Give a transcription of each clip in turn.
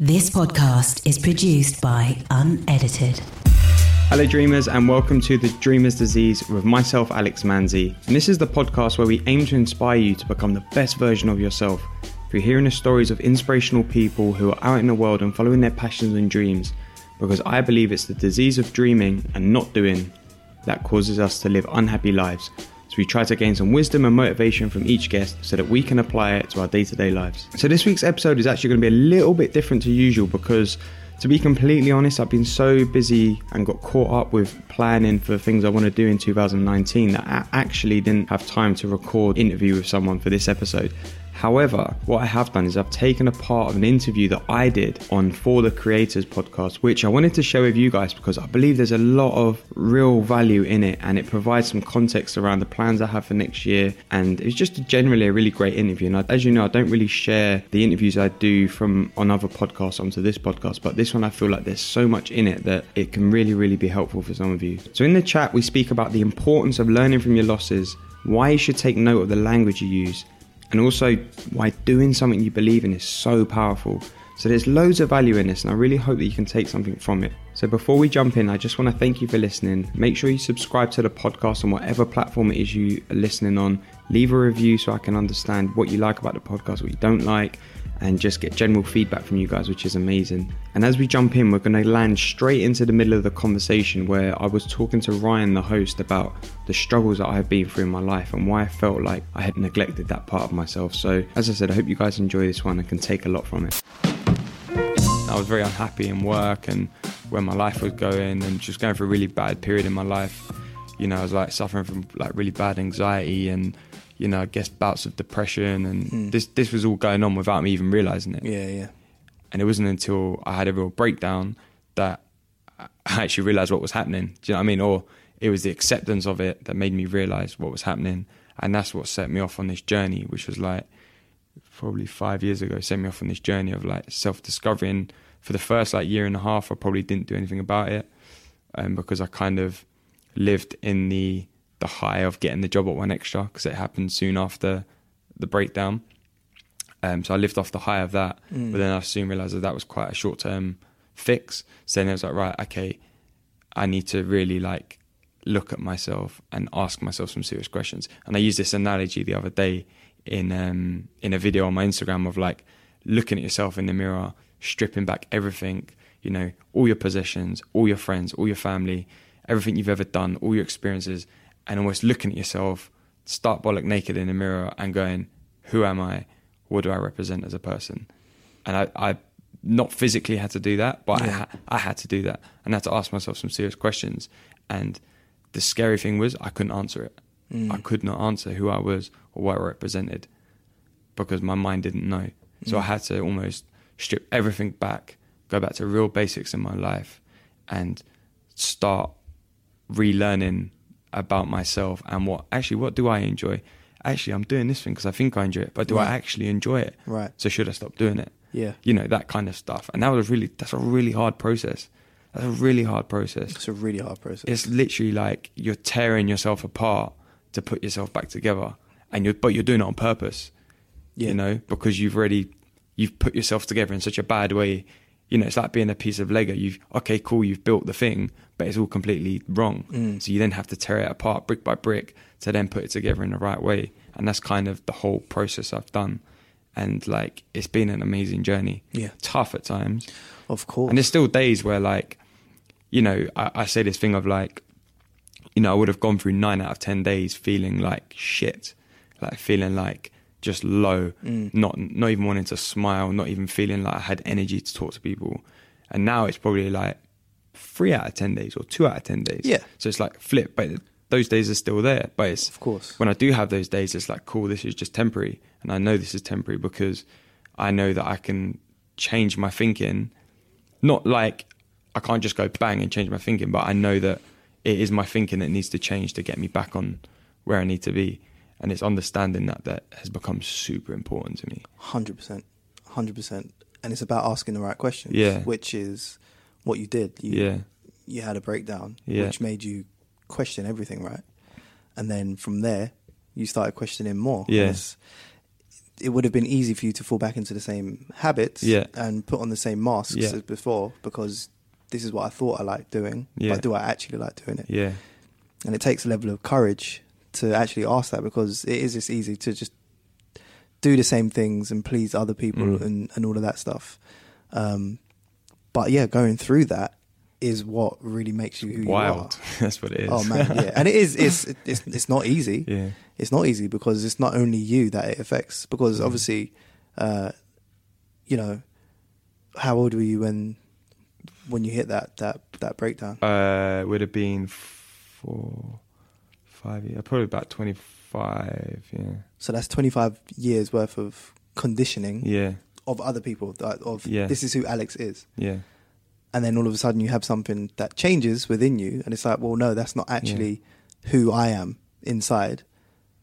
This podcast is produced by Unedited. Hello, dreamers, and welcome to the Dreamer's Disease with myself, Alex Manzi. And this is the podcast where we aim to inspire you to become the best version of yourself through hearing the stories of inspirational people who are out in the world and following their passions and dreams. Because I believe it's the disease of dreaming and not doing that causes us to live unhappy lives. So we try to gain some wisdom and motivation from each guest so that we can apply it to our day to day lives. So this week's episode is actually going to be a little bit different to usual because to be completely honest, I've been so busy and got caught up with planning for things I want to do in 2019 that I actually didn't have time to record interview with someone for this episode. However, what I have done is I've taken a part of an interview that I did on For the Creators podcast, which I wanted to share with you guys because I believe there's a lot of real value in it and it provides some context around the plans I have for next year. And it's just generally a really great interview. And as you know, I don't really share the interviews I do from on other podcasts onto this podcast, but this one I feel like there's so much in it that it can really, really be helpful for some of you. So in the chat, we speak about the importance of learning from your losses, why you should take note of the language you use and also why doing something you believe in is so powerful. So there's loads of value in this, and I really hope that you can take something from it. So before we jump in, I just want to thank you for listening. Make sure you subscribe to the podcast on whatever platform it is you are listening on. Leave a review so I can understand what you like about the podcast, what you don't like, and just get general feedback from you guys, which is amazing. And as we jump in, we're going to land straight into the middle of the conversation where I was talking to Ryan, the host, about the struggles that I have been through in my life and why I felt like I had neglected that part of myself. So, as I said, I hope you guys enjoy this one and can take a lot from it. I was very unhappy in work and where my life was going and just going through a really bad period in my life. You know, I was like suffering from like really bad anxiety and you know, I guess bouts of depression, and Hmm. this this was all going on without me even realizing it. Yeah, yeah. And it wasn't until I had a real breakdown that I actually realized what was happening. Do you know what I mean? Or it was the acceptance of it that made me realize what was happening, and that's what set me off on this journey, which was like probably five years ago. Set me off on this journey of like self discovery. And for the first like year and a half, I probably didn't do anything about it, um, because I kind of lived in the the high of getting the job at one extra because it happened soon after the breakdown. Um, so I lived off the high of that, Mm. but then I soon realised that that was quite a short term fix. So then I was like, right, okay, I need to really like look at myself and ask myself some serious questions. And I used this analogy the other day in um, in a video on my Instagram of like looking at yourself in the mirror, stripping back everything, you know, all your possessions, all your friends, all your family, everything you've ever done, all your experiences, and almost looking at yourself, start bollock naked in the mirror and going, who am I? What do I represent as a person? And I, I not physically had to do that, but I, ha- I had to do that and I had to ask myself some serious questions. And the scary thing was I couldn't answer it. Mm. I could not answer who I was or what I represented because my mind didn't know. So I Mm. had to almost strip everything back, go back to real basics in my life, and start relearning about myself and what actually what do I enjoy. Actually, I'm doing this thing because I think I enjoy it, but do I actually enjoy it? Right. So should I stop doing it? Yeah. You know that kind of stuff, and that was really that's a really hard process. That's a really hard process. It's a really hard process. It's literally like you're tearing yourself apart to put yourself back together, and you're but you're doing it on purpose. yeah. You know because you've already you've put yourself together in such a bad way. You know it's like being a piece of Lego. You've okay, cool, you've built the thing, but it's all completely wrong. Mm. So you then have to tear it apart brick by brick to then put it together in the right way. And that's kind of the whole process I've done. And like it's been an amazing journey. Yeah. Tough at times. Of course. And there's still days where like, you know, I, I say this thing of like, you know, I would have gone through nine out of ten days feeling like shit. Like feeling like just low, Mm. not not even wanting to smile, not even feeling like I had energy to talk to people. And now it's probably like three out of ten days or two out of ten days. Yeah. So it's like flip, but those days are still there. But it's Of course. when I do have those days, it's like, cool, this is just temporary. And I know this is temporary because I know that I can change my thinking. Not like I can't just go bang and change my thinking, but I know that it is my thinking that needs to change to get me back on where I need to be. And it's understanding that that has become super important to me. Hundred percent, hundred percent, and it's about asking the right questions. Yeah. which is what you did. You, Yeah. you had a breakdown, Yeah. which made you question everything, right? And then from there, you started questioning more. Yeah. It would have been easy for you to fall back into the same habits Yeah. and put on the same masks Yeah. as before because this is what I thought I liked doing, Yeah. but do I actually like doing it? Yeah. And it takes a level of courage to actually ask that because it is just easy to just do the same things and please other people Mm. and, and all of that stuff. Um, but yeah, going through that is what really makes you who you are. Wild. That's what it is. Oh man, yeah, and it is. It's it's it's not easy. yeah. It's not easy because it's not only you that it affects. Because Mm. obviously, uh, you know, how old were you when when you hit that that that breakdown? Uh, would have been four, five years. Probably about twenty-five. Yeah. So that's twenty five years worth of conditioning Yeah. of other people. Of Yeah. this is who Alex is, Yeah. and then all of a sudden you have something that changes within you, and it's like, well, no, that's not actually who I am inside.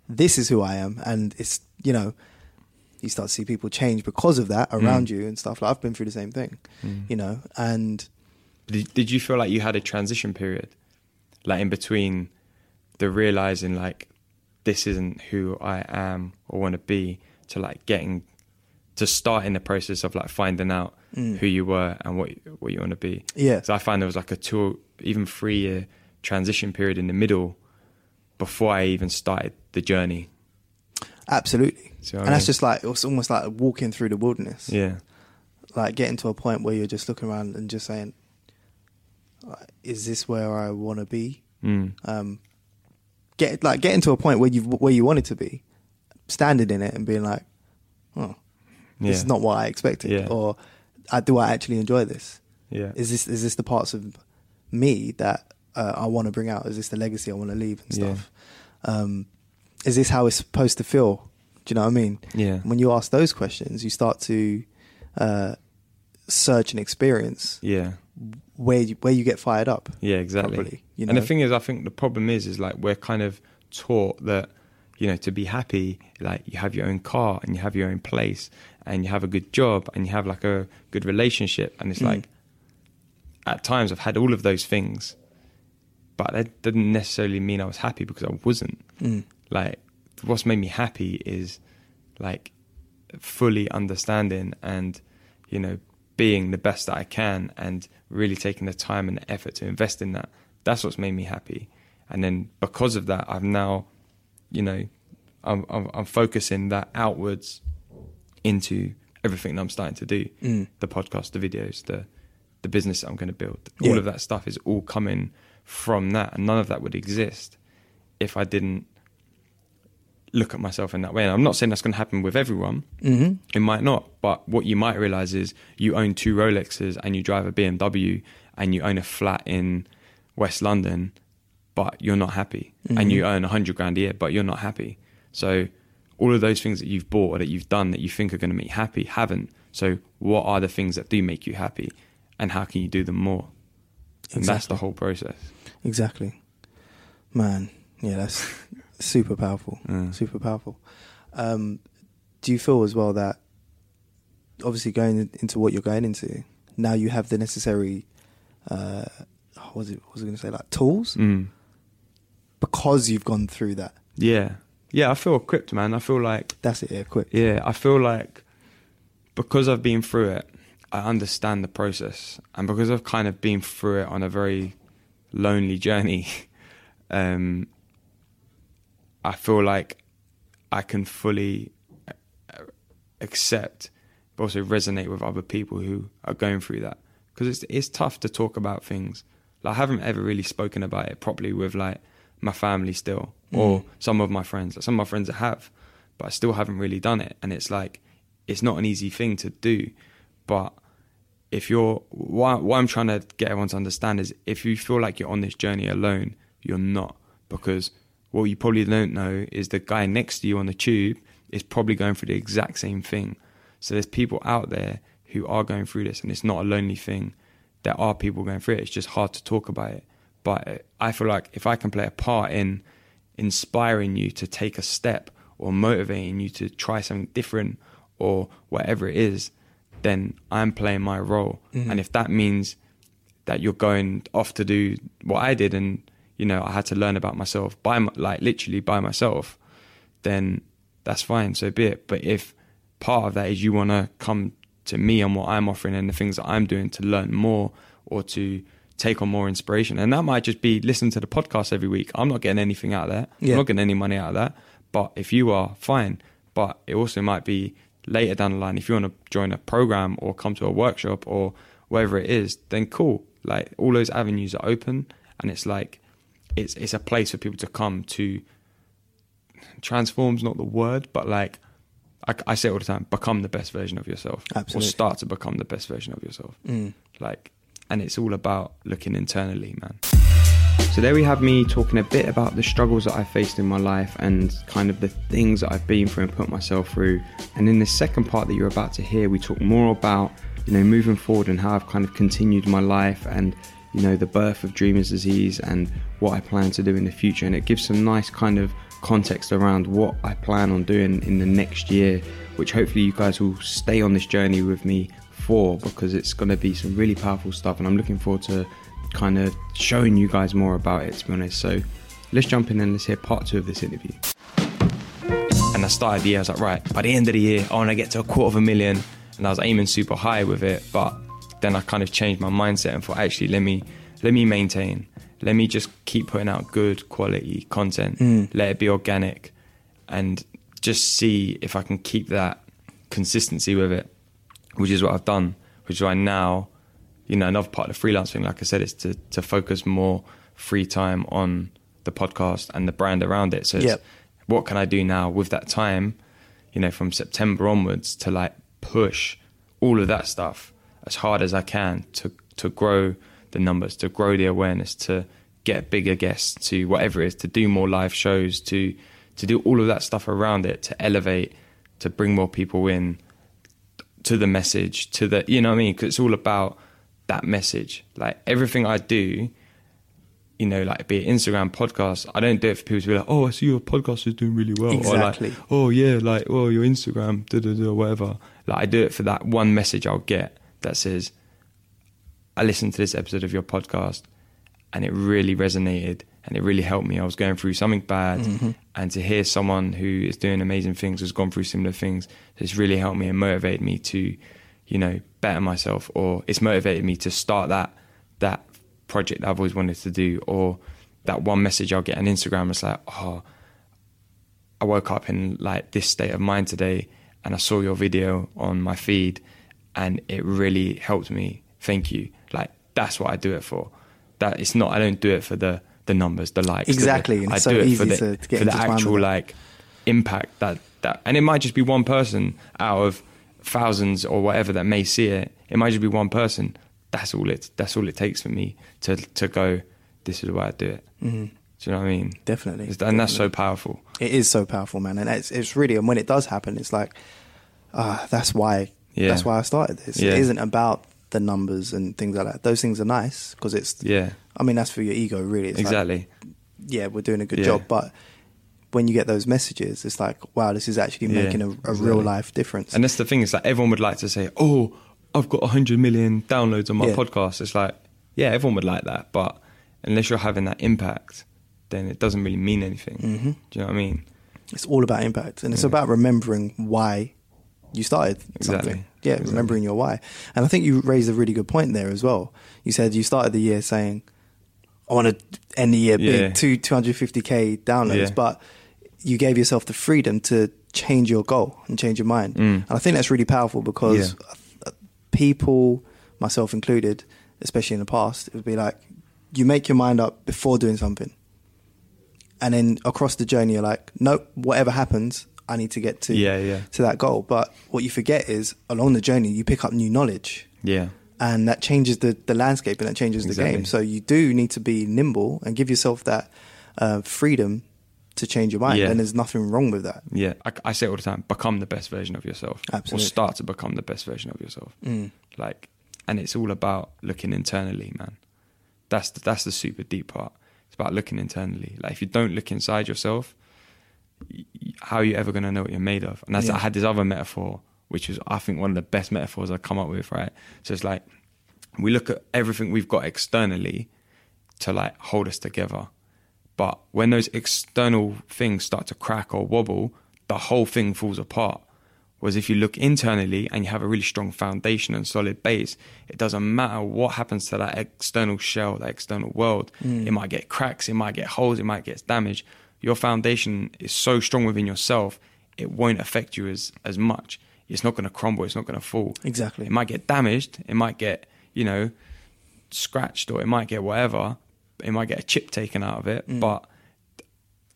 This is who I am, and it's you know. You start to see people change because of that around Mm. you and stuff. Like I've been through the same thing, Mm. you know, and Did, did you feel like you had a transition period, like in between the realizing like this isn't who I am or want to be, to like getting to start in the process of like finding out Mm. who you were and what what you want to be. Yeah. So I find there was like a two, even three year transition period in the middle before I even started the journey. Absolutely. See what I and that's just like it's almost like walking through the wilderness. Yeah. Like getting to a point where you're just looking around and just saying, like, "Is this where I want to be?" Mm. Um, get like getting to a point where you where you want it to be, standing in it and being like, "Oh, Yeah. this is not what I expected," Yeah. or uh, "Do I actually enjoy this? Yeah. Is this is this the parts of me that uh, I want to bring out? Is this the legacy I want to leave and Yeah. stuff? Um, is this how it's supposed to feel? Do you know what I mean? Yeah. When you ask those questions, you start to uh, search and experience Yeah. Where you, where you get fired up. Yeah, exactly. properly, you And the thing is, I think the problem is, is like we're kind of taught that, you know, to be happy, like you have your own car and you have your own place and you have a good job and you have like a good relationship. And it's Mm. like, at times I've had all of those things, but that didn't necessarily mean I was happy because I wasn't. Mm. Like, what's made me happy is like fully understanding and, you know, being the best that I can and really taking the time and the effort to invest in that. That's what's made me happy. And then because of that, I've now, you know, I'm, I'm, I'm focusing that outwards into everything that I'm starting to do. Mm. The podcast, the videos, the the business that I'm going to build. Yeah. All of that stuff is all coming from that, and none of that would exist if I didn't look at myself in that way. And I'm not saying that's going to happen with everyone. hmm It might not, but what you might realize is you own two Rolexes and you drive a BMW and you own a flat in West London, but you're not happy. And you earn a hundred grand a year, but you're not happy. So all of those things that you've bought or that you've done that you think are going to make you happy haven't. So what are the things that do make you happy, and how can you do them more? And that's the whole process. Exactly. Man, yeah, that's super powerful. Mm. Super powerful. Um, do you feel as well that obviously going into what you're going into, now you have the necessary uh what was it what was I gonna say, like tools? Mm. Because you've gone through that. Yeah, yeah. I feel equipped, man. I feel like That's it, yeah, quick. Yeah, I feel like because I've been through it, I understand the process, and because I've kind of been through it on a very lonely journey, um, I feel like I can fully uh, accept, but also resonate with other people who are going through that because it's it's tough to talk about things. Like I haven't ever really spoken about it properly with like my family still, or some of my friends. Like Some of my friends have, but I still haven't really done it. And it's like it's not an easy thing to do, but if you're what, what I'm trying to get everyone to understand is if you feel like you're on this journey alone, you're not because what you probably don't know is the guy next to you on the tube is probably going through the exact same thing. So there's people out there who are going through this, and it's not a lonely thing. There are people going through it. It's just hard to talk about it. But I feel like if I can play a part in inspiring you to take a step or motivating you to try something different or whatever it is, then I'm playing my role. Mm-hmm. And if that means that you're going off to do what I did and you know I had to learn about myself by my, like literally by myself, then that's fine. So be it. But if part of that is you want to come to me and what I'm offering and the things that I'm doing to learn more or to take on more inspiration. And that might just be listening to the podcast every week. I'm not getting anything out of that. Yeah. I'm not getting any money out of that. But if you are, fine. But it also might be later down the line, if you want to join a program or come to a workshop or whatever it is, then cool. Like all those avenues are open and it's like it's it's a place for people to come to transforms not the word, but like I, I say all the time, become the best version of yourself, Absolutely. or start to become the best version of yourself. Mm. Like, and it's all about looking internally, man. So there we have me talking a bit about the struggles that I faced in my life and kind of the things that I've been through and put myself through. And in the second part that you're about to hear, we talk more about you know moving forward and how I've kind of continued my life and you know the birth of Dreamer's disease and what I plan to do in the future. And it gives some nice kind of context around what I plan on doing in the next year, which hopefully you guys will stay on this journey with me for because it's going to be some really powerful stuff. And I'm looking forward to kind of showing you guys more about it, to be honest. So let's jump in and let's hear part two of this interview. And I started the year, I was like, right, by the end of the year, I want to get to a quarter of a million. And I was aiming super high with it. But then I kind of changed my mindset and thought, actually, let me let me maintain. Let me just keep putting out good quality content. Hmm. Let it be organic and just see if I can keep that consistency with it, which is what I've done. Which is why now, you know, another part of the freelance thing, like I said, is to to focus more free time on the podcast and the brand around it. So, it's, Yep. what can I do now with that time? You know, from September onwards to like push all of that stuff as hard as I can to to grow the numbers, to grow the awareness, to get bigger guests, to whatever it is, to do more live shows, to to do all of that stuff around it, to elevate, to bring more people in, to the message, to the you know what I mean? Because it's all about that message. Like everything I do, you know, like be it Instagram, podcast, I don't do it for people to be like, oh, I see your podcast is doing really well, Exactly. or like, oh yeah, like oh your Instagram, da da da, whatever. Like I do it for that one message I'll get that says, I listened to this episode of your podcast, and it really resonated and it really helped me. I was going through something bad, mm-hmm. and to hear someone who is doing amazing things has gone through similar things, it's really helped me and motivated me to, you know, better myself, or it's motivated me to start that that project that I've always wanted to do, or that one message I'll get on Instagram. It's like, oh, I woke up in like this state of mind today, and I saw your video on my feed, and it really helped me. Thank you. Like that's what I do it for. That it's not. I don't do it for the the numbers, the likes. the- Exactly, and I so do it for easy the to- to get for the actual like impact that that, and it might just be one person out of thousands or whatever that may see it. It might just be one person. That's all it. That's all it takes for me to to go. This is why I do it. Mm-hmm. Do you know what I mean? Definitely, It's- and that's so powerful. It is so powerful, man, and it's it's really and when it does happen, it's like, ah, that's why Yeah. that's why I started this. Yeah. It isn't about the numbers and things like that. Those things are nice because it's. Yeah. I mean, that's for your ego, really. It's like, exactly. yeah, we're doing a good Yeah. job, but when you get those messages, it's like, wow, this is actually Yeah, making a, a exactly. real life difference. And that's the thing is like everyone would like to say, "Oh, I've got 100 million downloads on my Yeah. podcast." It's like, yeah, everyone would like that, but unless you're having that impact, then it doesn't really mean anything. Mm-hmm. Do you know what I mean? It's all about impact, and it's about remembering why you started Exactly. something. Yeah, Exactly. remembering your why. And I think you raised a really good point there as well. You said you started the year saying, "I want to end the year Yeah. big, two two hundred fifty k downloads," Yeah. but you gave yourself the freedom to change your goal and change your mind. Mm. And I think that's really powerful because uh, people, myself included, especially in the past, it would be like you make your mind up before doing something and then across the journey you're like nope whatever happens i need to get to Yeah, yeah. to that goal but what you forget is along the journey you pick up new knowledge Yeah. and that changes the, the landscape and that changes the game so you do need to be nimble and give yourself that uh, freedom to change your mind Yeah. and there's nothing wrong with that Yeah, I, I say it all the time: become the best version of yourself, Absolutely. or start to become the best version of yourself. Mm. Like, and it's all about looking internally, man. That's the, that's the super deep part. It's about looking internally. Like, if you don't look inside yourself, how are you ever going to know what you're made of? And that's, Yeah. I had this other metaphor, which was I think one of the best metaphors I've come up with. Right, so it's like we look at everything we've got externally to like hold us together. But when those external things start to crack or wobble, the whole thing falls apart. Whereas if you look internally and you have a really strong foundation and solid base, it doesn't matter what happens to that external shell, that external world. Mm. It might get cracks, it might get holes, it might get damaged. Your foundation is so strong within yourself, it won't affect you as, as much. It's not going to crumble, it's not going to fall. Exactly. It might get damaged, it might get, you know, scratched or it might get whatever. It might get a chip taken out of it, mm. but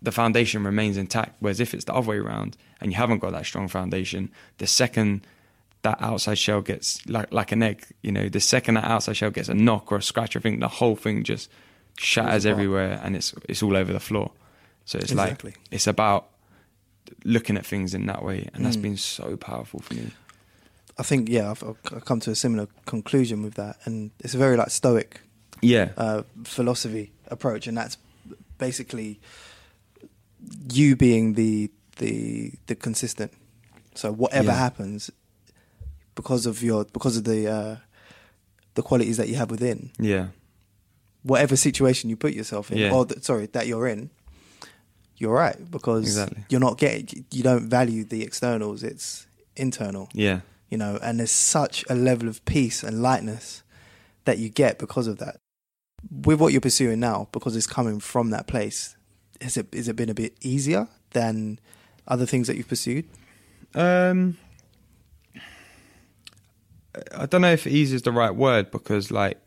the foundation remains intact. Whereas if it's the other way around and you haven't got that strong foundation, the second that outside shell gets like like an egg, you know, the second that outside shell gets a knock or a scratch, I think the whole thing just shatters everywhere and it's it's all over the floor. So it's Exactly. like it's about looking at things in that way, and Mm. that's been so powerful for me. I think yeah, I've, I've come to a similar conclusion with that, and it's a very like stoic Yeah, uh, philosophy approach, and that's basically you being the the the consistent. So whatever Yeah. happens, because of your because of the uh, the qualities that you have within, yeah, whatever situation you put yourself in, Yeah. or th- sorry that you're in, you're right because Exactly. you're not getting you don't value the externals. It's internal. yeah, you know, and there's such a level of peace and lightness that you get because of that. With what you're pursuing now, because it's coming from that place, has it has it been a bit easier than other things that you've pursued? Um, I don't know if easy is the right word because, like,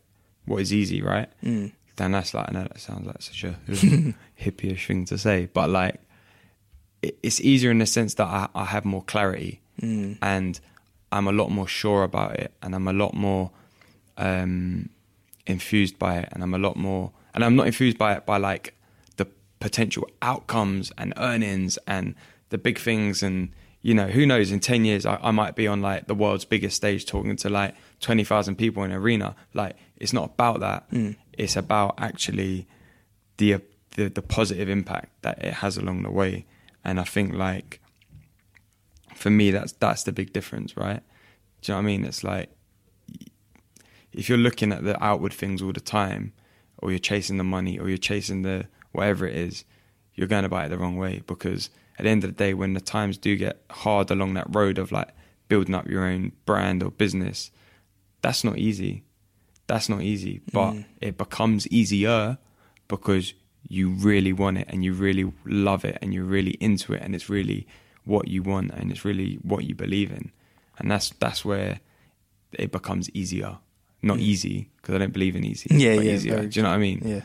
what is easy, right? Mm. Then that's like, I know that sounds like such a hippie-ish thing to say, but like, it's easier in the sense that I, I have more clarity Mm. and I'm a lot more sure about it, and I'm a lot more um, infused by it, and I'm a lot more, and I'm not infused by it by like the potential outcomes and earnings and the big things, and you know, who knows? In ten years, I, I might be on like the world's biggest stage talking to like twenty thousand people in an arena. Like, it's not about that. It's about actually the, the the positive impact that it has along the way, and I think like for me that's that's the big difference right? Do you know what i mean? It's like if you're looking at the outward things all the time or you're chasing the money or you're chasing the whatever it is you're going about it the wrong way. Because at the end of the day when the times do get hard along that road of like building up your own brand or business that's not easy that's not easy mm. but it becomes easier because you really want it and you really love it and you're really into it and it's really what you want and it's really what you believe in and that's that's where it becomes easier not mm. easy because i don't believe in easy Yeah, but yeah, easier very do you know what i mean Yeah,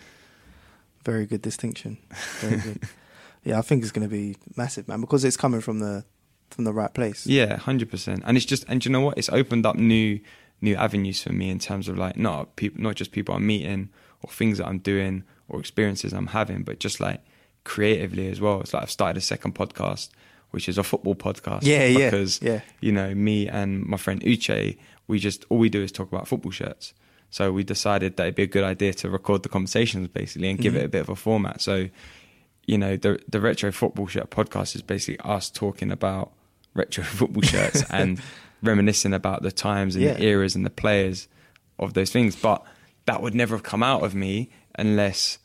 very good distinction. Very good. yeah, I think it's going to be massive, man, because it's coming from the from the right place. Yeah, hundred percent. And it's just, and you know what? It's opened up new, new avenues for me in terms of like not people, not just people I'm meeting or things that I'm doing or experiences I'm having, but just like creatively as well. It's like I've started a second podcast, which is a football podcast. Yeah, yeah, because yeah. you know me and my friend Uche, we just all we do is talk about football shirts. So we decided that it'd be a good idea to record the conversations basically and give mm-hmm. it a bit of a format. So you know, the the retro football shirt podcast is basically us talking about retro football shirts and reminiscing about the times and Yeah. the eras and the players of those things. But that would never have come out of me unless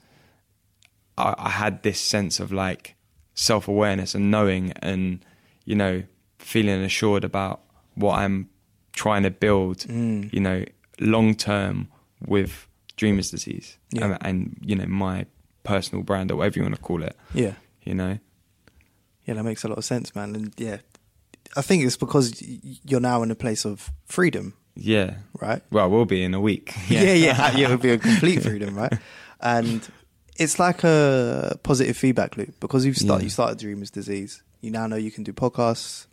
I, I had this sense of like self awareness and knowing and you know feeling assured about what I'm trying to build. Mm. You know, long term with Dreamers disease Yeah. and, and you know my personal brand or whatever you want to call it. yeah, You know, yeah. That makes a lot of sense, man. And yeah, I think it's because you're now in a place of freedom, yeah. right? Well, we'll be in a week. yeah, yeah, yeah. It would be a complete freedom, right? And it's like a positive feedback loop because you've started. Yeah. You started Dreamers Disease. You now know you can do podcasts.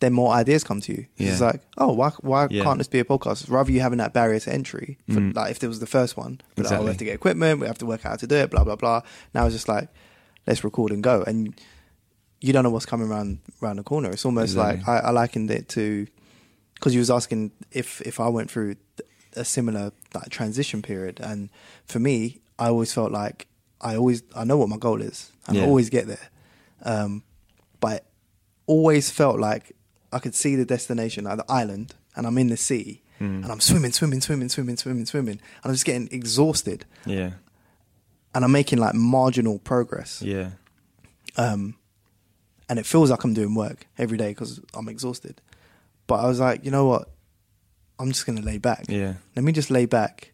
Then more ideas come to you. It's Yeah. like, oh, why why Yeah. can't this be a podcast? Rather you having that barrier to entry. For, Mm. Like if there was the first one, but like, oh, we have to get equipment. We have to work out how to do it. Blah blah blah. Now it's just like, let's record and go. And you don't know what's coming around around the corner. It's almost Exactly. like I, I likened it to because you was asking if if I went through a similar like transition period, and for me, I always felt like I always I know what my goal is, and I always get there, um, but always felt like I could see the destination, like the island, and I'm in the sea, Mm. and I'm swimming, swimming, swimming, swimming, swimming, swimming, and I'm just getting exhausted, Yeah. and I'm making like marginal progress, Yeah. um, and it feels like I'm doing work every day because I'm exhausted. But I was like, you know what? I'm just gonna lay back. Yeah. Let me just lay back,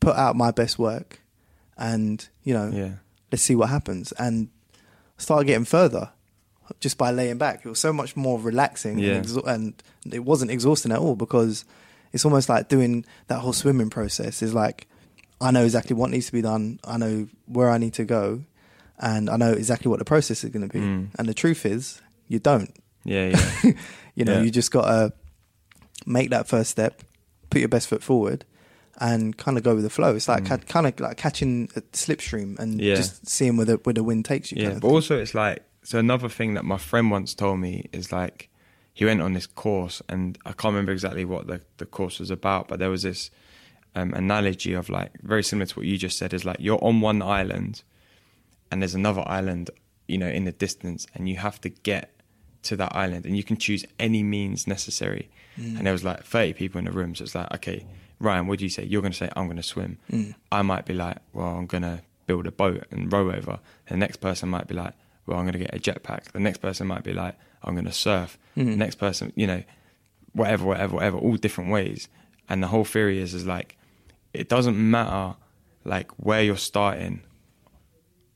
put out my best work, and you know, Yeah. let's see what happens. And I started getting further just by laying back. It was so much more relaxing, Yeah. and, and it wasn't exhausting at all because it's almost like doing that whole swimming process. Is like I know exactly what needs to be done. I know where I need to go, and I know exactly what the process is going to be. Mm. And the truth is, you don't. Yeah. Yeah. You know, Yeah. you just got to make that first step, put your best foot forward, and kind of go with the flow. It's like Mm. kind of like catching a slipstream and Yeah. just seeing where the where the wind takes you. yeah. kind of But thing. also, it's like so. Another thing that my friend once told me is like he went on this course, and I can't remember exactly what the the course was about, but there was this um, analogy of like very similar to what you just said. Is like you're on one island, and there's another island, you know, in the distance, and you have to get to that island, and you can choose any means necessary. Mm. And there was like 30 people in the room, so it's like, okay, Ryan, what do you say? You're going to say I'm going to swim. Mm. I might be like, well, I'm going to build a boat and row over. The next person might be like, well, I'm going to get a jetpack. The next person might be like, I'm going to surf. Mm. The next person, you know, whatever, whatever, whatever, all different ways. And the whole theory is, is like, it doesn't matter like where you're starting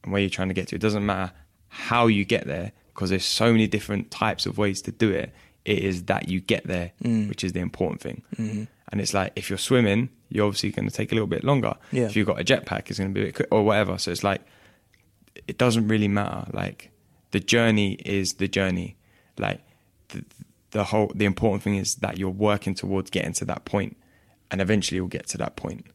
and where you're trying to get to. It doesn't matter how you get there because there's so many different types of ways to do it. It is that you get there, Mm. which is the important thing. Mm-hmm. And it's like if you're swimming, you're obviously going to take a little bit longer. Yeah. If you've got a jetpack, it's going to be a bit quick or whatever. So it's like it doesn't really matter. Like the journey is the journey. Like the, the whole the important thing is that you're working towards getting to that point, and eventually you'll get to that point.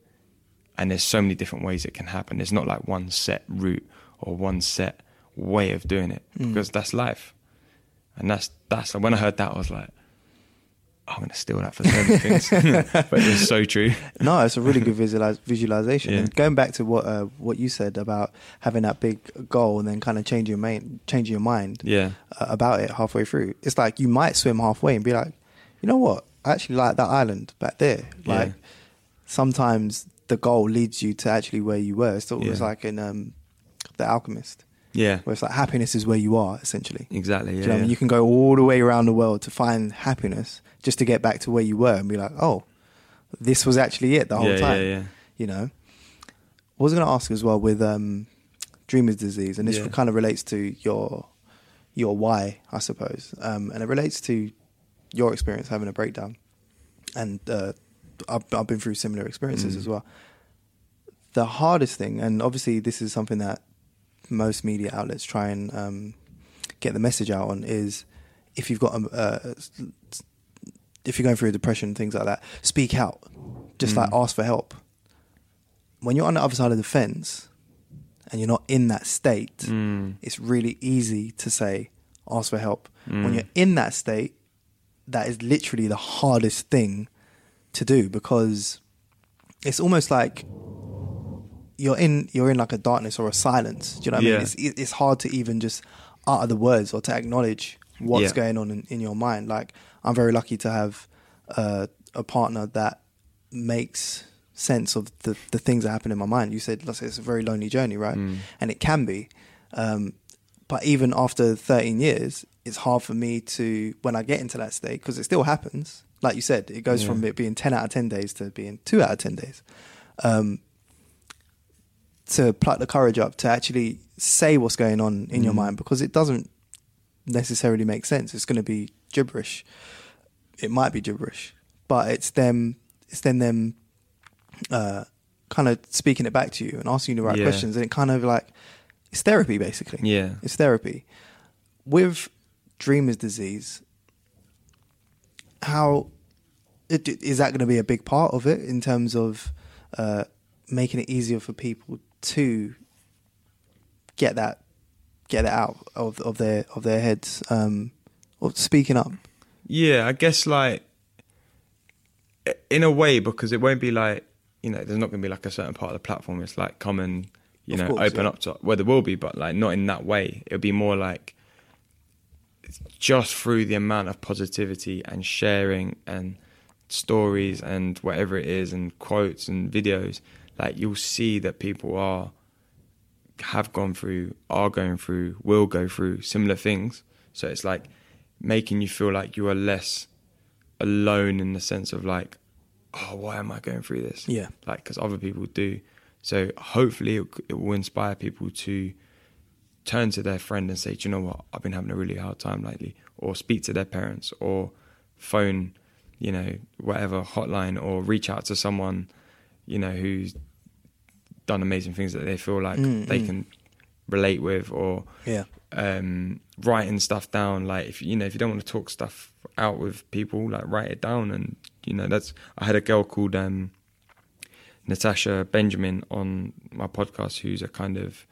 And there's so many different ways it can happen. There's not like one set route or one set way of doing it because that's life. And that's that's when I heard that I was like, I'm gonna steal that for so many things. but it's so true. No, it's a really good visualize, visualization. Yeah. And going back to what uh, what you said about having that big goal and then kind of changing your mind, changing your mind Yeah. uh, about it halfway through. It's like you might swim halfway and be like, you know what? I actually like that island back there. Like Yeah. sometimes the goal leads you to actually where you were. It's almost Yeah. like in um, The Alchemist, Yeah. where it's like happiness is where you are essentially. Exactly. Yeah. you know what I mean? You can go all the way around the world to find happiness just to get back to where you were and be like, oh, this was actually it the whole yeah, time. Yeah, yeah. You know, I was going to ask as well with um, Dreamer's disease, and this Yeah. kind of relates to your your why, I suppose, um, and it relates to your experience having a breakdown, and uh, I've, I've been through similar experiences Mm. as well. The hardest thing, and obviously this is something that most media outlets try and um, get the message out on, is if you've got a, uh, if you're going through a depression, things like that, speak out. Just like Mm. ask for help. When you're on the other side of the fence and you're not in that state, Mm. it's really easy to say, ask for help. When Mm. you're in that state, that is literally the hardest thing to do because it's almost like you're in you're in like a darkness or a silence. Do you know what I Yeah. mean? It's it's hard to even just utter the words or to acknowledge what's Yeah. going on in, in your mind. Like I'm very lucky to have uh, a partner that makes sense of the the things that happen in my mind. You said let's say it's a very lonely journey, right? Mm. And it can be. Um, but even after 13 years, it's hard for me to when I get into that state because it still happens. Like you said, it goes Yeah. from it being 10 out of 10 days to being 2 out of 10 days. Um, to pluck the courage up to actually say what's going on in your Mm. mind because it doesn't necessarily make sense. It's going to be gibberish. It might be gibberish, but it's them. It's then them uh, kind of speaking it back to you and asking you the right Yeah. questions, and it kind of like it's therapy basically. Yeah. It's therapy. With Dreamer's disease, how it, is that going to be a big part of it in terms of uh, making it easier for people to get that get that out of of their of their heads um, or speaking up? Yeah, I guess like in a way because it won't be like you know there's not going to be like a certain part of the platform. It's like come and you know course, open yeah. up to well there will be, but like not in that way. It'll be more like just through the amount of positivity and sharing and stories and whatever it is and quotes and videos. Like you'll see that people are have gone through, are going through, will go through similar things. So it's like making you feel like you are less alone in the sense of like, oh, why am I going through this? Yeah. Like, because other people do. So hopefully it, it will inspire people to turn to their friend and say, do you know what? I've been having a really hard time lately. Or speak to their parents or phone, you know, whatever hotline or reach out to someone, you know, who's done amazing things that they feel like Mm, they mm. can relate with or Yeah. um, writing stuff down. Like if you know if you don't want to talk stuff out with people, like write it down. And you know that's I had a girl called um, Natasha Benjamin on my podcast, who's a kind of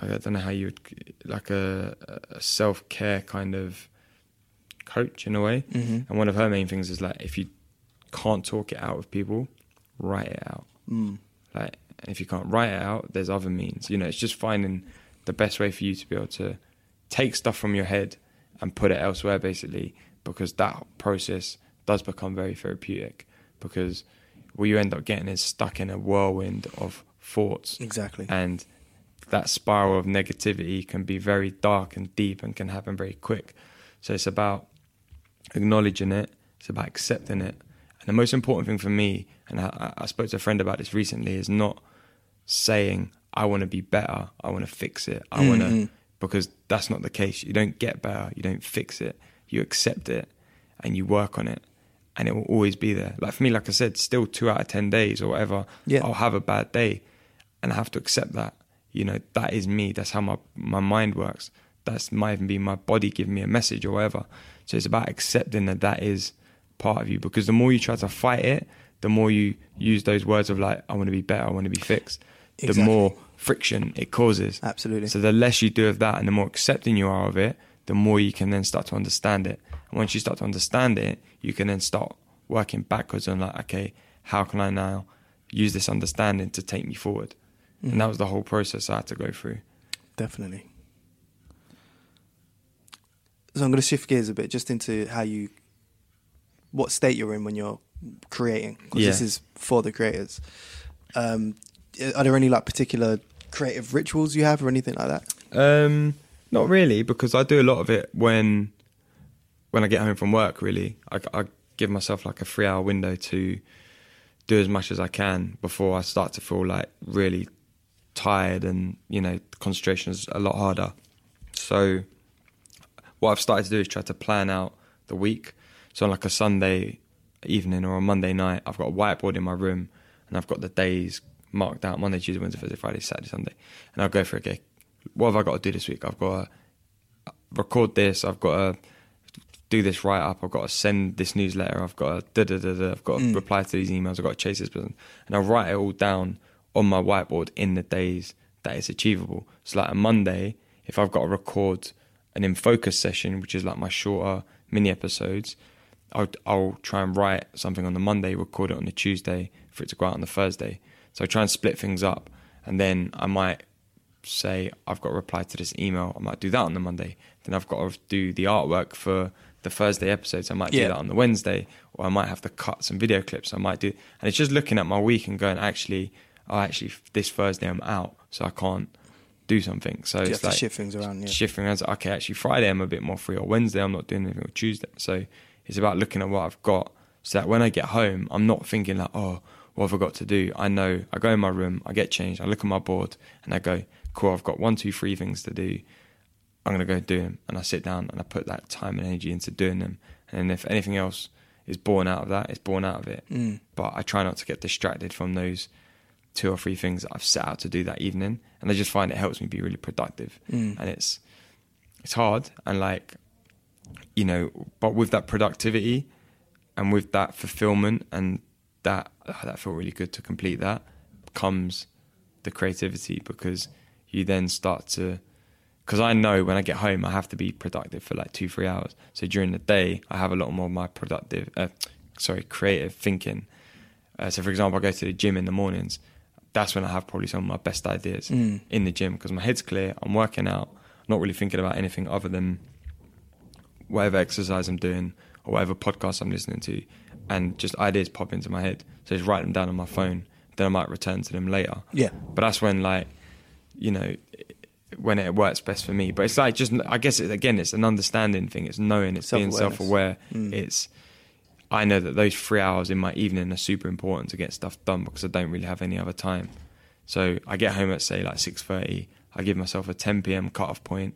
I don't know how you would like a, a self care kind of coach in a way. Mhm. And one of her main things is like if you can't talk it out with people, write it out. Mm. Like, if you can't write it out, there's other means. You know, it's just finding the best way for you to be able to take stuff from your head and put it elsewhere, basically, because that process does become very therapeutic. Because what you end up getting is stuck in a whirlwind of thoughts, Exactly. and that spiral of negativity can be very dark and deep and can happen very quick. So it's about acknowledging it. It's about accepting it. And the most important thing for me, and I, I spoke to a friend about this recently, is not saying I want to be better. I want to fix it. I want Mhm. to because that's not the case. You don't get better. You don't fix it. You accept it and you work on it, and it will always be there. Like for me, like I said, still two out of ten days or whatever, Yeah. I'll have a bad day, and I have to accept that. You know, that is me. That's how my my mind works. That's might even be my body giving me a message or whatever. So it's about accepting that that is part of you. Because the more you try to fight it, the more you use those words of like, "I want to be better. I want to be fixed." The more friction it causes. Absolutely. So the less you do of that, and the more accepting you are of it, the more you can then start to understand it. And once you start to understand it, you can then start working backwards on like, okay, how can I now use this understanding to take me forward? Mm. And that was the whole process I had to go through. Definitely. So I'm going to shift gears a bit just into how you, what state you're in when you're creating. Because this is for the creators. Um, are there any like particular creative rituals you have or anything like that? Um, not really, because I do a lot of it when when I get home from work. Really, I, I give myself like a three hour window to do as much as I can before I start to feel like really tired and you know concentration is a lot harder. So what I've started to do is try to plan out the week. So on like a Sunday evening or a Monday night, I've got a whiteboard in my room and I've got the days marked out Monday, Tuesday, Wednesday, Thursday, Friday, Saturday, Sunday. And I'll go for okay, what have I got to do this week? I've got to record this, I've got to do this write up, I've got to send this newsletter, I've got to da da da da, I've got to Mm. reply to these emails, I've got to chase this person. And I'll write it all down on my whiteboard in the days that it's achievable. So like a Monday, if I've got to record an in focus session, which is like my shorter mini episodes, I'll, I'll try and write something on the Monday, record it on the Tuesday for it to go out on the Thursday. So I try and split things up, and then I might say I've got to reply to this email. I might do that on the Monday. Then I've got to do the artwork for the Thursday episodes. I might Yeah. do that on the Wednesday, or I might have to cut some video clips. I might do, and it's just looking at my week and going, actually, oh, actually, this Thursday I'm out, so I can't do something. So you it's like shift things around. Yeah. shifting around. Okay, actually, Friday I'm a bit more free, or Wednesday I'm not doing anything, or Tuesday. So it's about looking at what I've got, so that when I get home, I'm not thinking like, oh, what have I got to do? I know. I go in my room, I get changed, I look at my board, and I go, cool. I've got one, two, three things to do. I'm gonna go do them, and I sit down and I put that time and energy into doing them. And if anything else is born out of that, it's born out of it. Mm. But I try not to get distracted from those two or three things that I've set out to do that evening, and I just find it helps me be really productive. Mm. And it's it's hard, and like you know, but with that productivity and with that fulfillment and that oh, that felt really good to complete that comes the creativity because you then start to because I know when I get home I have to be productive for like two three hours. So during the day I have a lot more of my productive, uh, sorry, creative thinking. Uh, so for example, I go to the gym in the mornings. That's when I have probably some of my best ideas Mm. in the gym because my head's clear. I'm working out, not really thinking about anything other than whatever exercise I'm doing or whatever podcast I'm listening to, and just ideas pop into my head. So I just write them down on my phone. Then I might return to them later. Yeah. But that's when like you know, when it works best for me. But it's like just, I guess it, again, it's an understanding thing. It's knowing, it's being self-aware. Mm. It's, I know that those three hours in my evening are super important to get stuff done because I don't really have any other time. So I get home at say like six thirty. I give myself a ten p.m. cut off point.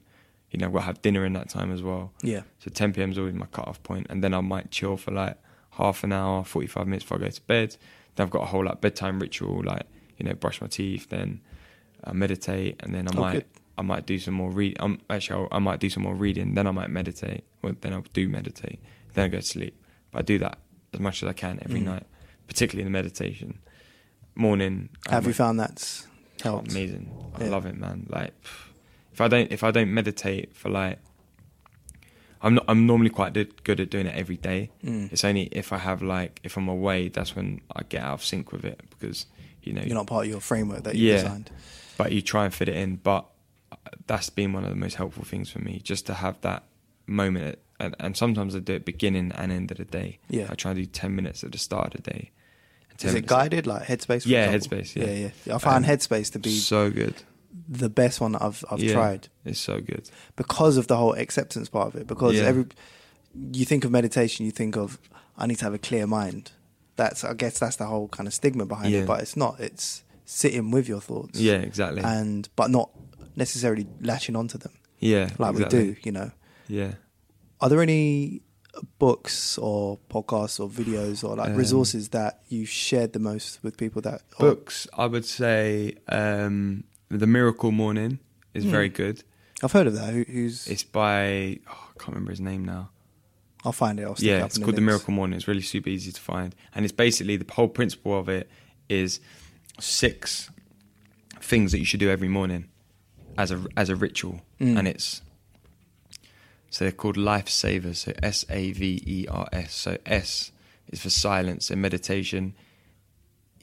You know, we'll have dinner in that time as well. Yeah. So 10 p.m. is always my cut off point, and then I might chill for like half an hour, 45 minutes before I go to bed. Then I've got a whole like bedtime ritual, like you know, brush my teeth, then I meditate, and then I Oh, might. I might do some more read. Um, actually, I'll, I might do some more reading. Then I might meditate. Well, then I'll do meditate. Then I go to sleep. But I do that as much as I can every Mm. night, particularly in the meditation. Morning. Have you might- found that's helped? amazing. I Yeah. love it, man. Like, if I don't, if I don't meditate for like, I'm not, I'm normally quite good good at doing it every day. Mm. It's only if I have like, if I'm away, that's when I get out of sync with it because you know, You're not part of your framework that you Yeah. designed. but you try and fit it in. But that's been one of the most helpful things for me, just to have that moment. And, and sometimes I do it beginning and end of the day. Yeah. I try to do ten minutes at the start of the day. and 10 Is it guided like Headspace? Yeah, example? Headspace, yeah. yeah, yeah. I found Um, Headspace to be so good. the best one that I've I've Yeah, tried It's so good. because of the whole acceptance part of it. Because Yeah. every you think of meditation, you think of I need to have a clear mind. That's I guess that's the whole kind of stigma behind Yeah. it, but it's not. It's sitting with your thoughts. Yeah, exactly. and but not necessarily latching onto them yeah, like exactly. we do. You know, Yeah. Are there any books or podcasts or videos or like Um, resources that you shared the most with people that or- Books, I would say um, The Miracle Morning is Hmm. very good. I've heard of that. Who, who's? It's by, oh, I can't remember his name now. I'll find it. I'll stick it Yeah, up it's called The links. Miracle Morning. It's really super easy to find. And it's basically the whole principle of it is six things that you should do every morning as a, as a ritual. Mm. And it's, so they're called lifesavers. So S A V E R S. So S is for silence and meditation.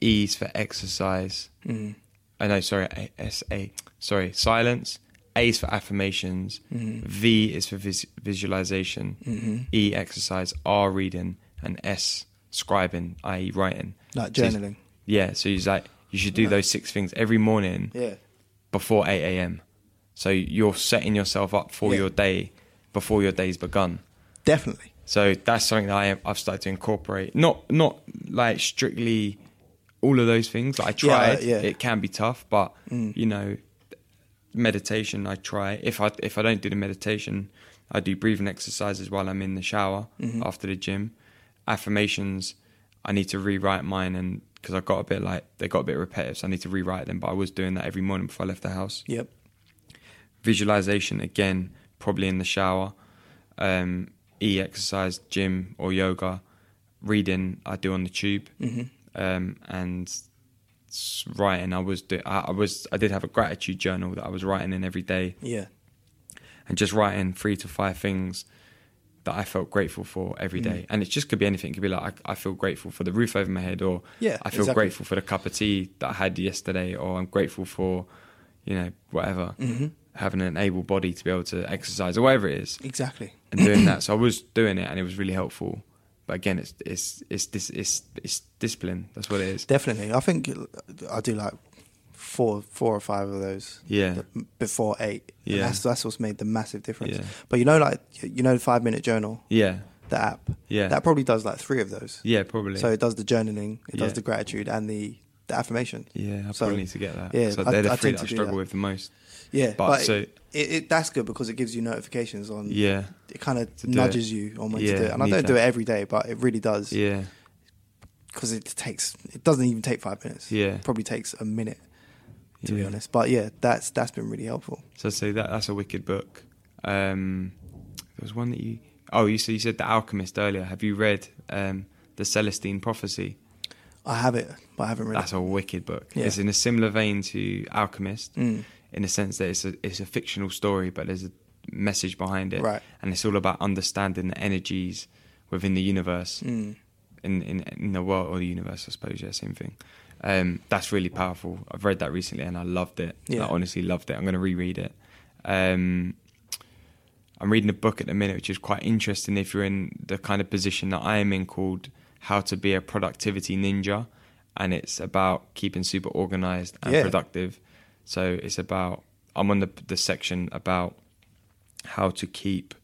E is for exercise. Mm. I know, sorry, S A. Sorry, silence. A is for affirmations. Mhm. V is for vis- visualization. Mhm. E exercise. R reading and S scribing, i.e. writing. Like So journaling. yeah, so he's like, you should do Yeah. those six things every morning Yeah. before eight a.m. So you're setting yourself up for Yeah. your day before your day's begun. Definitely. So that's something that I, I've started to incorporate. Not not like strictly all of those things. Like I Yeah, tried. yeah. It can be tough, but Mm. you know, meditation I try. If I if I don't do the meditation, I do breathing exercises while I'm in the shower Mhm. after the gym. Affirmations, I need to rewrite mine and because I got a bit like they got a bit repetitive, so I need to rewrite them. But I was doing that every morning before I left the house Yep. visualization again probably in the shower um e exercise gym or yoga reading i do on the tube. Hmm um and writing i was do, I, I was i did have a gratitude journal that i was writing in every day. Yeah. and just writing three to five things that i felt grateful for every day, Mm. and it just could be anything. It could be like I, I feel grateful for the roof over my head or Yeah, i feel exactly. grateful for the cup of tea that i had yesterday or i'm grateful for you know whatever. Hmm having an able body to be able to exercise or whatever it is Exactly. and doing that so i was doing it and it was really helpful but again it's it's it's this it's, it's discipline that's what it is Definitely. I think I do like four, four or five of those. Yeah. Before eight. And Yeah. That's that's what's made the massive difference. Yeah. But you know, like you know, the five minute journal, yeah the app. Yeah. That probably does like three of those. yeah probably So it does the journaling, it Yeah. does the gratitude, and the the affirmation. yeah i so- probably need to get that yeah, so I- they're the I three tend that i struggle that. with the most Yeah, But but, so- it, it, that's good because it gives you notifications on. yeah It kind of nudges you on when Yeah, to do it, and I don't do it every day, but it really does yeah because it takes. It doesn't even take five minutes. Yeah. it probably takes a minute to be honest. But yeah, that's that's been really helpful. so i'd say that that's a wicked book um there was one that you oh you so you said the alchemist earlier have you read um the celestine prophecy I have it, but I haven't read That's it. a wicked book. Yeah. It's in a similar vein to Alchemist, Mm. In the sense that it's a it's a fictional story, but there's a message behind it, Right. And it's all about understanding the energies within the universe, Mm. in, in in the world or the universe, I suppose. Yeah, same thing. Um, that's really powerful. I've read that recently and I loved it. Yeah. I honestly loved it. I'm going to reread it. Um, I'm reading a book at the minute, which is quite interesting if you're in the kind of position that I am in, called "How to Be a Productivity Ninja," and it's about keeping super organized and Yeah. productive. So it's about I'm on the the section about how to keep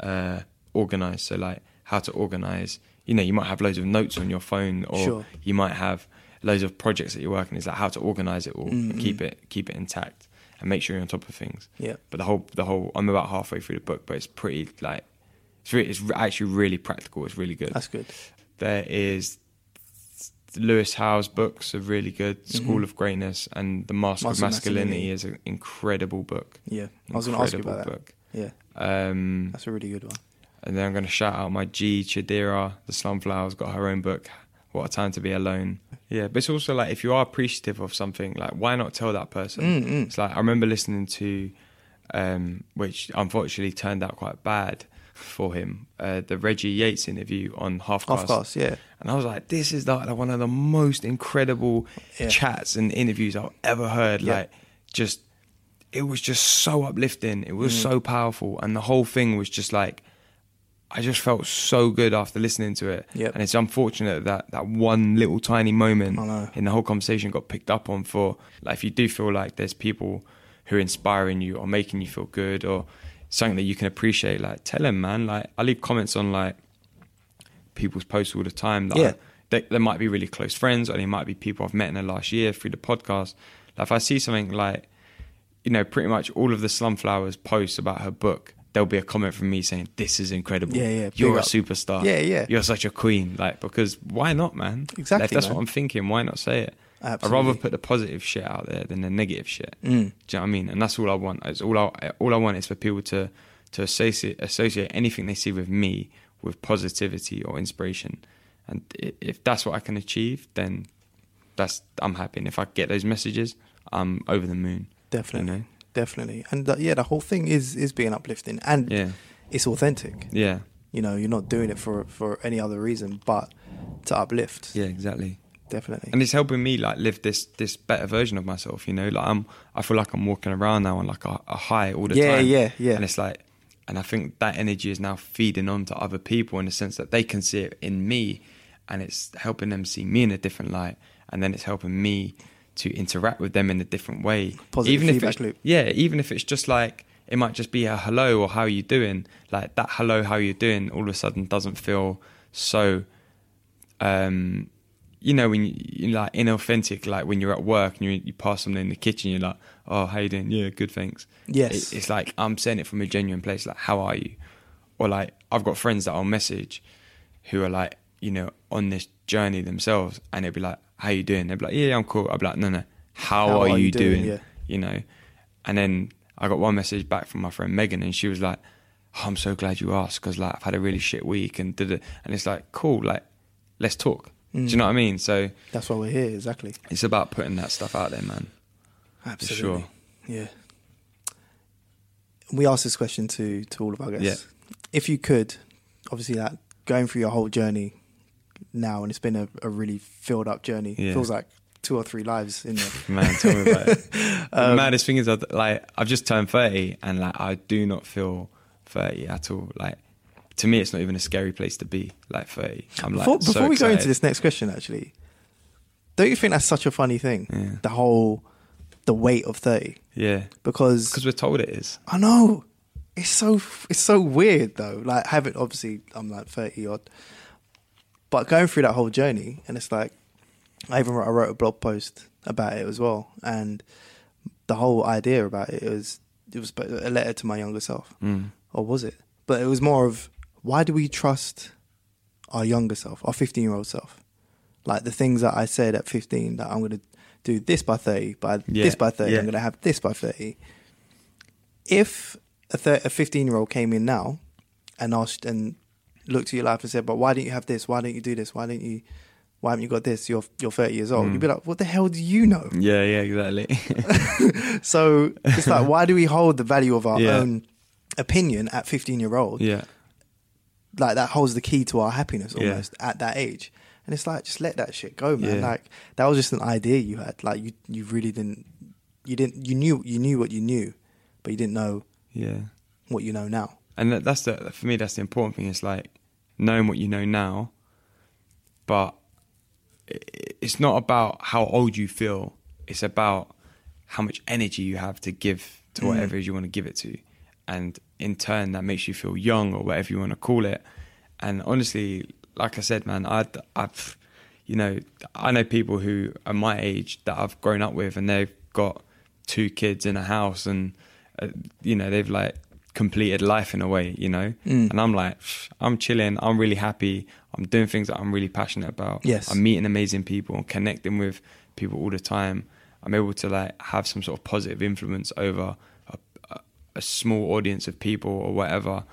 uh, organized. So like how to organize. You know, you might have loads of notes on your phone, or Sure. you might have loads of projects that you're working. It's like how to organize it all, and keep it keep it intact, and make sure you're on top of things. Yeah. But the whole the whole I'm about halfway through the book, but it's pretty like it's really, it's actually really practical. It's really good. That's good. There is Lewis Howes books are really good. School of Greatness and The Mask, Mm-hmm. Of Masculinity Masculinity. is an incredible book. Yeah. I was going to ask you about that. book. Yeah. Um, That's a really good one. and then I'm going to shout out my G Chidera, the Slumflowers, got her own book. What a time to be alone. Yeah, but it's also like if you are appreciative of something, like why not tell that person? Mm, It's like I remember listening to, um, which unfortunately turned out quite bad for him, uh, the Reggie Yates interview on Half Half Cast. Yeah. And I was like, this is like one of the most incredible Yeah. chats and interviews I've ever heard. Yeah. Like, just, it was just so uplifting. It Mm. was so powerful. And the whole thing was just like, I just felt so good after listening to it. Yep. And it's unfortunate that that one little tiny moment in the whole conversation got picked up on for, like, if you do feel like there's people who are inspiring you or making you feel good or something that you can appreciate, like, tell them, man. Like, I leave comments on, like, people's posts all the time that Yeah. I- they, they might be really close friends or they might be people I've met in the last year through the podcast. Like if I see something like, you know, pretty much all of the Slumflowers posts about her book, there'll be a comment from me saying, "This is incredible. Yeah, yeah, You're big a superstar. Yeah, yeah. You're such a queen." Like because why not, man? Exactly, Like, if that's man. what I'm thinking. Why not say it? I'd rather put the positive shit out there than the negative shit. Mm. Do you know what I mean? And that's all I want. It's all I all I want is for people to to associate associate anything they see with me with positivity or inspiration. And if that's what I can achieve, then that's I'm happy. And if I get those messages, I'm over the moon. Definitely. You know? Definitely. And uh, yeah, the whole thing is is being uplifting and Yeah. it's authentic. Yeah. You know, you're not doing it for for any other reason but to uplift. Yeah. Exactly. Definitely. and it's helping me like live this this better version of myself you know like i'm i feel like i'm walking around now on like a, a high all the Yeah, time yeah, yeah. Yeah. And it's like and i think that energy is now feeding on to other people in the sense that they can see it in me and it's helping them see me in a different light and then it's helping me to interact with them in a different way Positive even if feedback it's, loop. yeah even if it's just like it might just be a hello or how you doing like that hello how you doing all of a sudden doesn't feel so um, you know, when you, you're like inauthentic, like when you're at work and you, you pass someone in the kitchen, you're like, "Oh, how you doing? Yeah, good, thanks." Yes. It- it's like I'm saying it from a genuine place, like, "How are you?" Or like I've got friends that I'll message who are like, you know, on this journey themselves, and they'll be like, "How you doing?" They'll be like, "Yeah, I'm cool." I'll be like, "No, no, how, are, you doing?" Yeah. You know, and then I got one message back from my friend Megan, and she was like, oh, "I'm so glad you asked because like I've had a really shit week," and did it, and it's like, cool, like let's talk. Do you know what I mean? So That's why we're here, exactly. it's about putting that stuff out there, man. Absolutely. sure. Yeah. We asked this question to to all of our guests. Yeah. If you could, obviously, that going through your whole journey now, and it's been a, a really filled up journey. Yeah. Feels like two or three lives in there. Man, tell me about it. Um, the maddest thing is, like, I've just turned thirty, and like, I do not feel thirty at all. Like, to me, it's not even a scary place to be. Like thirty, I'm like before so before we go into this next question, actually, don't you think that's such a funny thing? Yeah. The whole the weight of thirty, yeah, because because we're told it is. I know it's so it's so weird though. Like having obviously I'm like thirty odd, but going through that whole journey, and it's like I even wrote, I wrote a blog post about it as well, and the whole idea about it was it was a letter to my younger self, Mm. or was it? But it was more of why do we trust our younger self, our fifteen year old self, like the things that I said at fifteen that I'm going to do this by thirty, by Yeah, this by thirty, yeah. I'm going to have this by thirty if a, thir- a 15 year old came in now and asked and looked at your life and said, "But why didn't you have this? Why didn't you do this? Why didn't you? Why haven't you got this? You're you're 30 years old." Mm. You'd be like, "What the hell do you know?" Yeah, yeah, exactly. so it's like, why do we hold the value of our Yeah. own opinion at 15 year old? yeah, Like that holds the key to our happiness Yeah. almost at that age. And it's like, just let that shit go, man. Yeah. Like that was just an idea you had. Like you, you really didn't, you didn't, you knew, you knew what you knew, but you didn't know yeah. what you know now. and that, that's the for me that's the important thing is like knowing what you know now but it's not about how old you feel it's about how much energy you have to give to mm. whatever it is you want to give it to. And in turn, that makes you feel young or whatever you want to call it. And honestly, like I said, man, I, I've, you know, I know people who are my age that I've grown up with and they've got two kids in a house and, uh, you know, they've like completed life in a way, you know? Mm. And I'm like, I'm chilling. I'm really happy. I'm doing things that I'm really passionate about. Yes. I'm meeting amazing people and connecting with people all the time. I'm able to like have some sort of positive influence over a, small audience of people or whatever.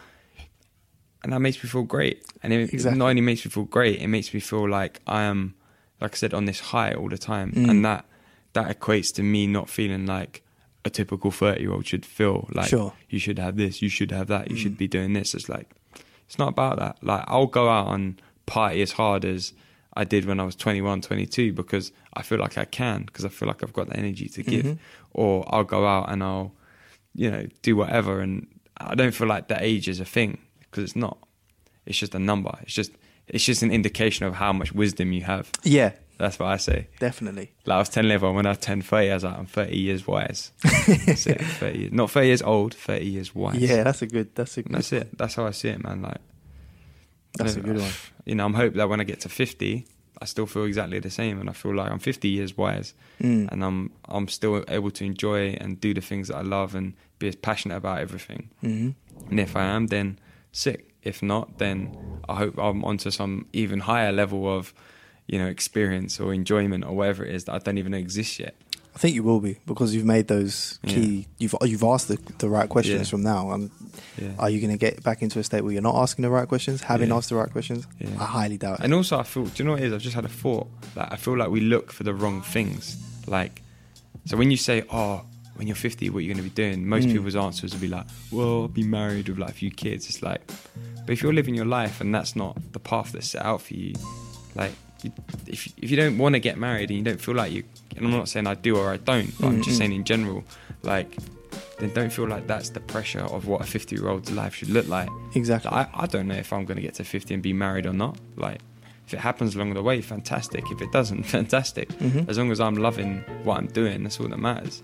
And that makes me feel great. And it Exactly. not only makes me feel great, it makes me feel like I am, like I said, on this high all the time. Mm. And that that equates to me not feeling like a typical 30 year old should feel like Sure. you should have this, you should have that, you Mm. should be doing this. It's like, it's not about that. Like, I'll go out and party as hard as I did when I was 21, 22 because I feel like I can, because I feel like I've got the energy to give. Mhm. Or I'll go out and I'll, you know, do whatever. And I don't feel like that age is a thing because it's not. It's just a number. It's just, it's just an indication of how much wisdom you have. Yeah, That's what I say. definitely. Like I was telling everyone when I turned 30, I was like, I'm 30 years wise. That's it. 30 years. Not 30 years old, 30 years wise. Yeah, that's a good. That's a good. And that's it. That's how I see it, man. Like, That's a good uh, one. You know, I'm hoping that when I get to 50, I still feel exactly the same, and I feel like I'm 50 years wise, Mm. and I'm I'm still able to enjoy and do the things that I love and be as passionate about everything. hmm And if I am, then sick. If not, then I hope I'm onto some even higher level of, you know, experience or enjoyment or whatever it is that I don't even exist yet. I think you will be because you've made those key. You've you've asked the, the right questions Yeah. from now. Um, Yeah. are you going to get back into a state where you're not asking the right questions, having Yeah. asked the right questions? Yeah. I highly doubt it. And also, I feel. Do you know what it is? I've just had a thought. Like, I feel like we look for the wrong things. Like, so when you say, "Oh, when you're 50, what are you going to be doing?" Most Mm. people's answers will be like, "Well, I'll be married with like a few kids." It's like, but if you're living your life and that's not the path that's set out for you, like, you, if if you don't want to get married and you don't feel like you, and I'm not saying I do or I don't, but I'm Mm, just saying in general, like. Then don't feel like that's the pressure of what a 50 year old's life should look like. Exactly. I, I don't know if I'm going to get to 50 and be married or not. Like, if it happens along the way, fantastic. If it doesn't, fantastic. Mhm. As long as I'm loving what I'm doing, that's all that matters.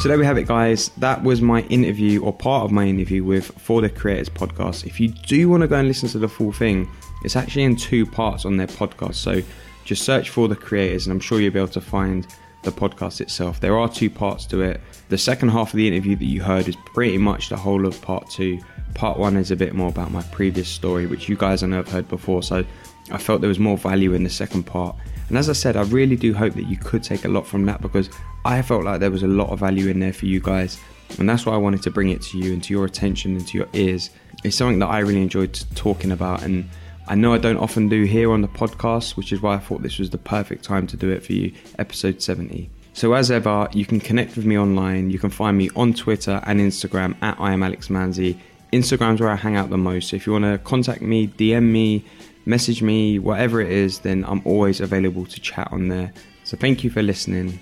So there we have it, guys. That was my interview, or part of my interview with For the Creators podcast. If you do want to go and listen to the full thing, it's actually in two parts on their podcast. So just search for the creators, and I'm sure you'll be able to find the podcast itself. There are two parts to it. The second half of the interview that you heard is pretty much the whole of part two. Part one is a bit more about my previous story, which you guys I know have heard before. So I felt there was more value in the second part. And as I said, I really do hope that you could take a lot from that because I felt like there was a lot of value in there for you guys. And that's why I wanted to bring it to you and to your attention and to your ears. It's something that I really enjoyed talking about. And I know I don't often do here on the podcast, which is why I thought this was the perfect time to do it for you, episode 70. So, as ever, you can connect with me online. You can find me on Twitter and Instagram at I am Alex Manzi. Instagram's where I hang out the most. So, if you want to contact me, DM me, message me, whatever it is, then I'm always available to chat on there. So, thank you for listening.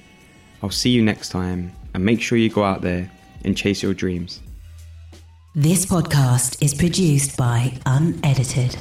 I'll see you next time, and make sure you go out there and chase your dreams. This podcast is produced by Unedited.